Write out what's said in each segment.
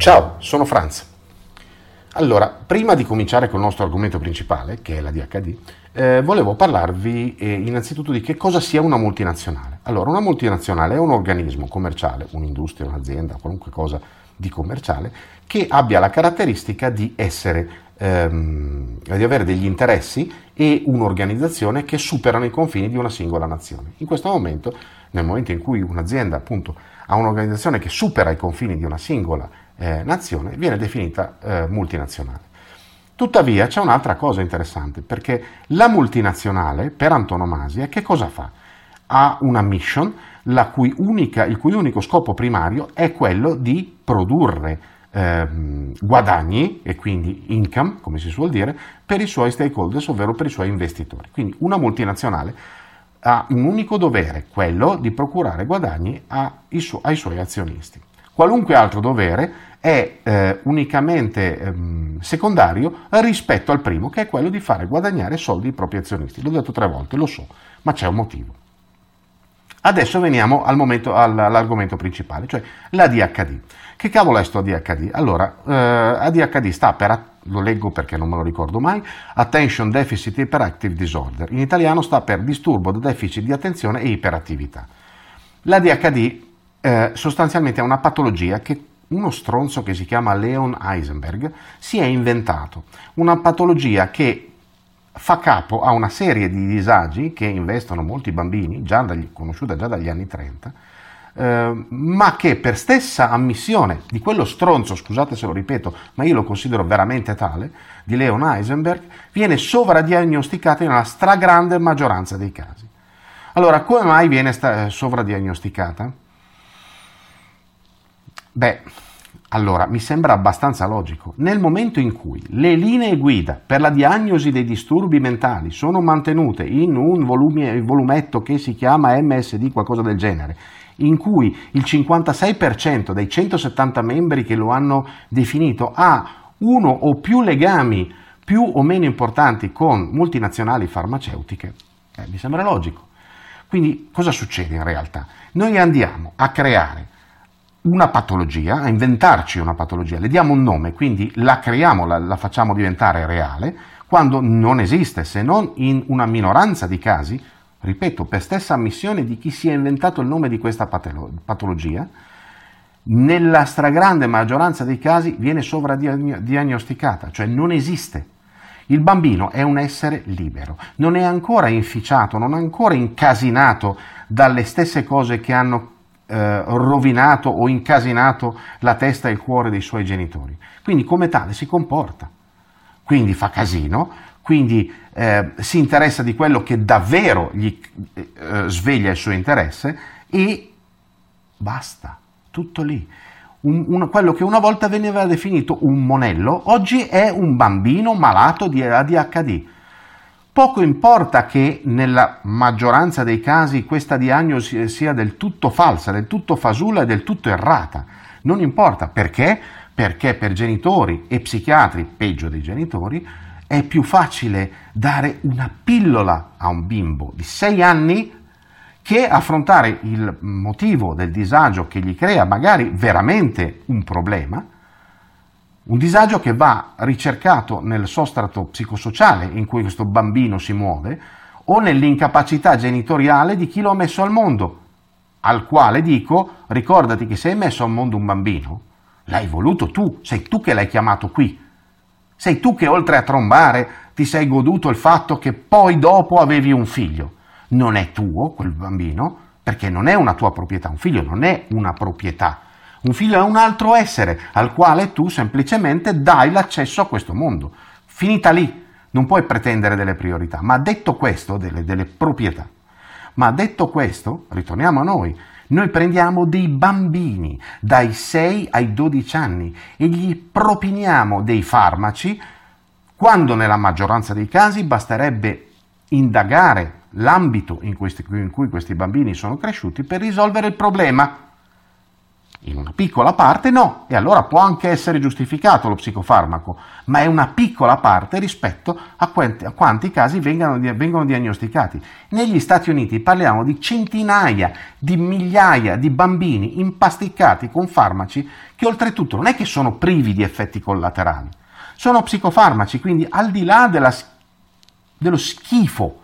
Ciao, sono Franz. Allora, prima di cominciare con il nostro argomento principale, che è la DHD, eh, volevo parlarvi eh, innanzitutto di che cosa sia una multinazionale. Allora, una multinazionale è un organismo commerciale, un'industria, un'azienda, qualunque cosa di commerciale, che abbia la caratteristica di essere, ehm, di avere degli interessi e un'organizzazione che superano i confini di una singola nazione. In questo momento, nel momento in cui un'azienda appunto ha un'organizzazione che supera i confini di una singola eh, nazione, viene definita eh, multinazionale. Tuttavia c'è un'altra cosa interessante, perché la multinazionale, per antonomasia, che cosa fa? Ha una mission cui unica, il cui unico scopo primario è quello di produrre eh, guadagni e quindi income, come si suol dire, per i suoi stakeholders, ovvero per i suoi investitori. Quindi una multinazionale ha un unico dovere, quello di procurare guadagni ai, su- ai suoi azionisti. Qualunque altro dovere è eh, unicamente ehm, secondario rispetto al primo, che è quello di fare guadagnare soldi ai propri azionisti. L'ho detto tre volte, lo so, ma c'è un motivo. Adesso veniamo al momento, all'argomento principale, cioè la DHD. Che cavolo è sto ADHD? Allora, eh, ADHD sta per, lo leggo perché non me lo ricordo mai, Attention Deficit Hyperactive Disorder. In italiano sta per disturbo di deficit di attenzione e iperattività. L'ADHD eh, sostanzialmente è una patologia che uno stronzo che si chiama Leon Heisenberg si è inventato, una patologia che fa capo a una serie di disagi che investono molti bambini, già dagli, conosciuta già dagli anni 30, eh, ma che per stessa ammissione di quello stronzo, scusate se lo ripeto, ma io lo considero veramente tale, di Leon Heisenberg, viene sovradiagnosticata nella stragrande maggioranza dei casi. Allora, come mai viene sta- sovradiagnosticata? Beh, allora mi sembra abbastanza logico. Nel momento in cui le linee guida per la diagnosi dei disturbi mentali sono mantenute in un volume, volumetto che si chiama MSD, qualcosa del genere, in cui il 56% dei 170 membri che lo hanno definito ha uno o più legami più o meno importanti con multinazionali farmaceutiche, eh, mi sembra logico. Quindi cosa succede in realtà? Noi andiamo a creare una patologia, a inventarci una patologia, le diamo un nome, quindi la creiamo, la, la, facciamo diventare reale, quando non esiste, se non in una minoranza di casi, ripeto, per stessa ammissione di chi si è inventato il nome di questa patologia, nella stragrande maggioranza dei casi viene sovradiagnosticata, cioè non esiste. Il bambino è un essere libero, non è ancora inficiato, non è ancora incasinato dalle stesse cose che hanno eh, rovinato o incasinato la testa e il cuore dei suoi genitori. Quindi come tale si comporta, quindi fa casino, quindi eh, si interessa di quello che davvero gli eh, sveglia il suo interesse e basta, tutto lì. Un, un, quello che una volta veniva definito un monello, oggi è un bambino malato di ADHD Poco importa che nella maggioranza dei casi questa diagnosi sia del tutto falsa, del tutto fasulla e del tutto errata. Non importa perché? Perché per genitori e psichiatri, peggio dei genitori, è più facile dare una pillola a un bimbo di 6 anni che affrontare il motivo del disagio che gli crea magari veramente un problema un disagio che va ricercato nel sostrato psicosociale in cui questo bambino si muove o nell'incapacità genitoriale di chi lo ha messo al mondo, al quale dico ricordati che se hai messo al mondo un bambino, l'hai voluto tu, sei tu che l'hai chiamato qui. Sei tu che oltre a trombare ti sei goduto il fatto che poi dopo avevi un figlio. Non è tuo quel bambino perché non è una tua proprietà, un figlio non è una proprietà un figlio è un altro essere al quale tu semplicemente dai l'accesso a questo mondo. Finita lì, non puoi pretendere delle priorità, ma detto questo, delle, delle proprietà. Ma detto questo, ritorniamo a noi, noi prendiamo dei bambini dai 6 ai 12 anni e gli propiniamo dei farmaci quando nella maggioranza dei casi basterebbe indagare l'ambito in, in cui questi bambini sono cresciuti per risolvere il problema In una piccola parte no, e allora può anche essere giustificato lo psicofarmaco, ma è una piccola parte rispetto a quanti, a quanti casi vengano, vengono diagnosticati. Negli Stati Uniti parliamo di centinaia, di migliaia di bambini impasticati con farmaci che oltretutto non è che sono privi di effetti collaterali, sono psicofarmaci, quindi al di là della, dello schifo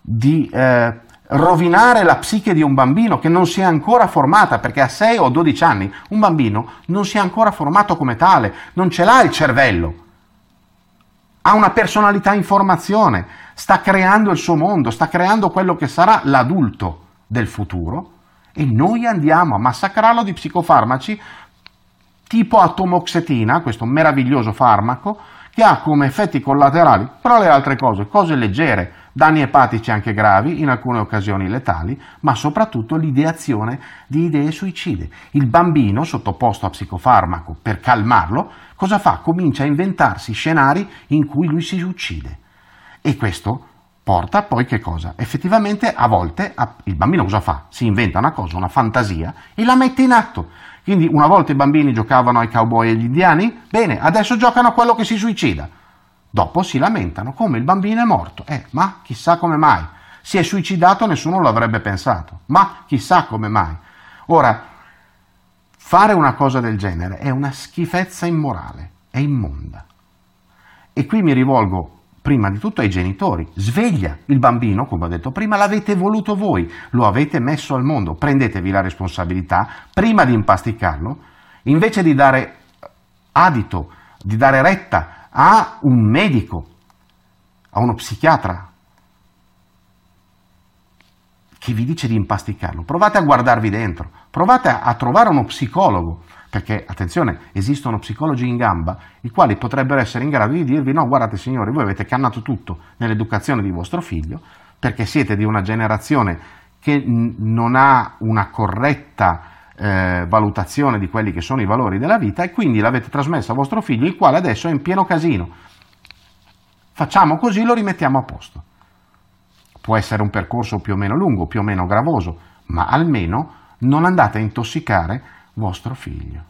di eh, rovinare la psiche di un bambino che non si è ancora formata, perché a 6 o 12 anni un bambino non si è ancora formato come tale, non ce l'ha il cervello, ha una personalità in formazione, sta creando il suo mondo, sta creando quello che sarà l'adulto del futuro e noi andiamo a massacrarlo di psicofarmaci tipo atomoxetina, questo meraviglioso farmaco, che ha come effetti collaterali, però le altre cose, cose leggere, danni epatici anche gravi, in alcune occasioni letali, ma soprattutto l'ideazione di idee suicide. Il bambino, sottoposto a psicofarmaco per calmarlo, cosa fa? Comincia a inventarsi scenari in cui lui si uccide. E questo porta poi che cosa? Effettivamente a volte il bambino cosa fa? Si inventa una cosa, una fantasia e la mette in atto. Quindi una volta i bambini giocavano ai cowboy e agli indiani, bene, adesso giocano a quello che si suicida. Dopo si lamentano come il bambino è morto. Eh, ma chissà come mai. Si è suicidato, nessuno l'avrebbe pensato. Ma chissà come mai. Ora, fare una cosa del genere è una schifezza immorale, è immonda. E qui mi rivolgo prima di tutto ai genitori. Sveglia il bambino, come ho detto prima, l'avete voluto voi, lo avete messo al mondo. Prendetevi la responsabilità prima di impasticarlo, invece di dare adito, di dare retta a un medico, a uno psichiatra che vi dice di impasticarlo. Provate a guardarvi dentro, provate a, trovare uno psicologo, perché attenzione, esistono psicologi in gamba i quali potrebbero essere in grado di dirvi no, guardate signori, voi avete cannato tutto nell'educazione di vostro figlio, perché siete di una generazione che non ha una corretta eh, valutazione di quelli che sono i valori della vita e quindi l'avete trasmessa a vostro figlio, il quale adesso è in pieno casino. Facciamo così, lo rimettiamo a posto. Può essere un percorso più o meno lungo, più o meno gravoso, ma almeno non andate a intossicare vostro figlio.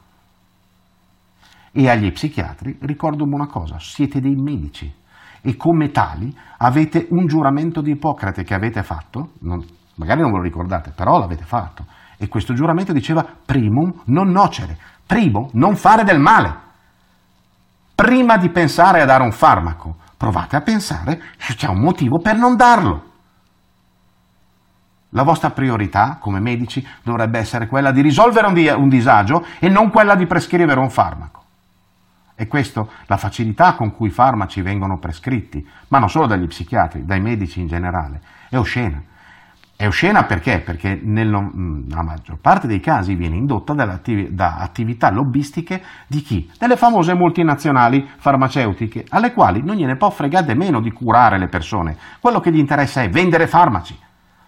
E agli psichiatri ricordo una cosa, siete dei medici e come tali avete un giuramento di Ippocrate che avete fatto, non, magari non ve lo ricordate, però l'avete fatto e questo giuramento diceva primum non nocere, primo non fare del male. Prima di pensare a dare un farmaco, provate a pensare se c'è un motivo per non darlo. La vostra priorità come medici dovrebbe essere quella di risolvere un, di- un disagio e non quella di prescrivere un farmaco. E questo, la facilità con cui i farmaci vengono prescritti, ma non solo dagli psichiatri, dai medici in generale, è oscena. È oscena perché? Perché nella maggior parte dei casi viene indotta da attività lobbistiche di chi? Delle famose multinazionali farmaceutiche, alle quali non gliene può fregare meno di curare le persone. Quello che gli interessa è vendere farmaci.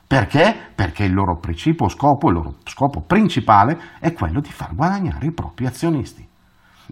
Perché? Perché il loro principio scopo, il loro scopo principale è quello di far guadagnare i propri azionisti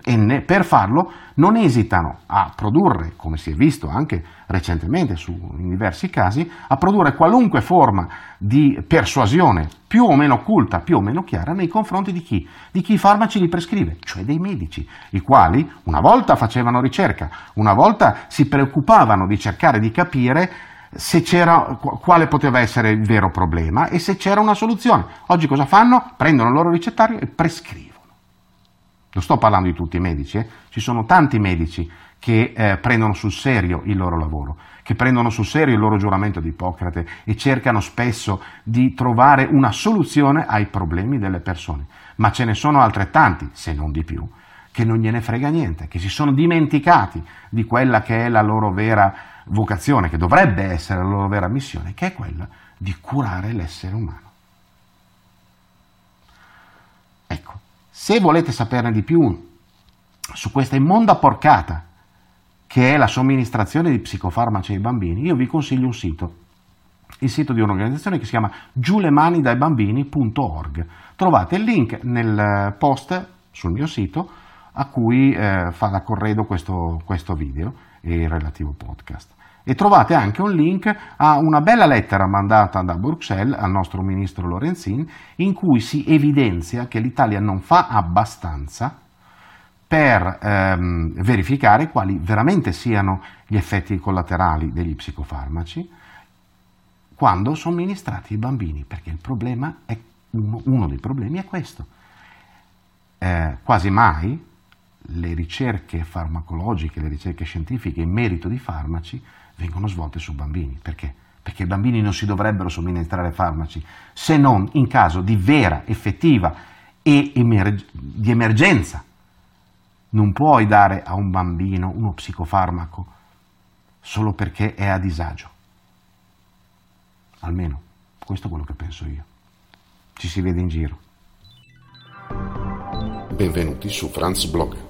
e per farlo non esitano a produrre, come si è visto anche recentemente su, in diversi casi, a produrre qualunque forma di persuasione più o meno occulta, più o meno chiara nei confronti di chi? Di chi i farmaci li prescrive, cioè dei medici, i quali una volta facevano ricerca, una volta si preoccupavano di cercare di capire se c'era, quale poteva essere il vero problema e se c'era una soluzione. Oggi cosa fanno? Prendono il loro ricettario e prescrivono. Non sto parlando di tutti i medici, eh? ci sono tanti medici che eh, prendono sul serio il loro lavoro, che prendono sul serio il loro giuramento di Ippocrate e cercano spesso di trovare una soluzione ai problemi delle persone. Ma ce ne sono altrettanti, se non di più, che non gliene frega niente, che si sono dimenticati di quella che è la loro vera vocazione, che dovrebbe essere la loro vera missione, che è quella di curare l'essere umano. Se volete saperne di più su questa immonda porcata che è la somministrazione di psicofarmaci ai bambini, io vi consiglio un sito, il sito di un'organizzazione che si chiama giulemanidai Trovate il link nel post sul mio sito a cui eh, fa da corredo questo, questo video e il relativo podcast. E trovate anche un link a una bella lettera mandata da Bruxelles al nostro ministro Lorenzin in cui si evidenzia che l'Italia non fa abbastanza per ehm, verificare quali veramente siano gli effetti collaterali degli psicofarmaci quando somministrati ai bambini, perché uno, uno dei problemi è questo. Eh, quasi mai le ricerche farmacologiche, le ricerche scientifiche in merito di farmaci vengono svolte su bambini. Perché? Perché i bambini non si dovrebbero somministrare farmaci se non in caso di vera, effettiva e emerg- di emergenza. Non puoi dare a un bambino uno psicofarmaco solo perché è a disagio. Almeno questo è quello che penso io. Ci si vede in giro. Benvenuti su Franz Blog,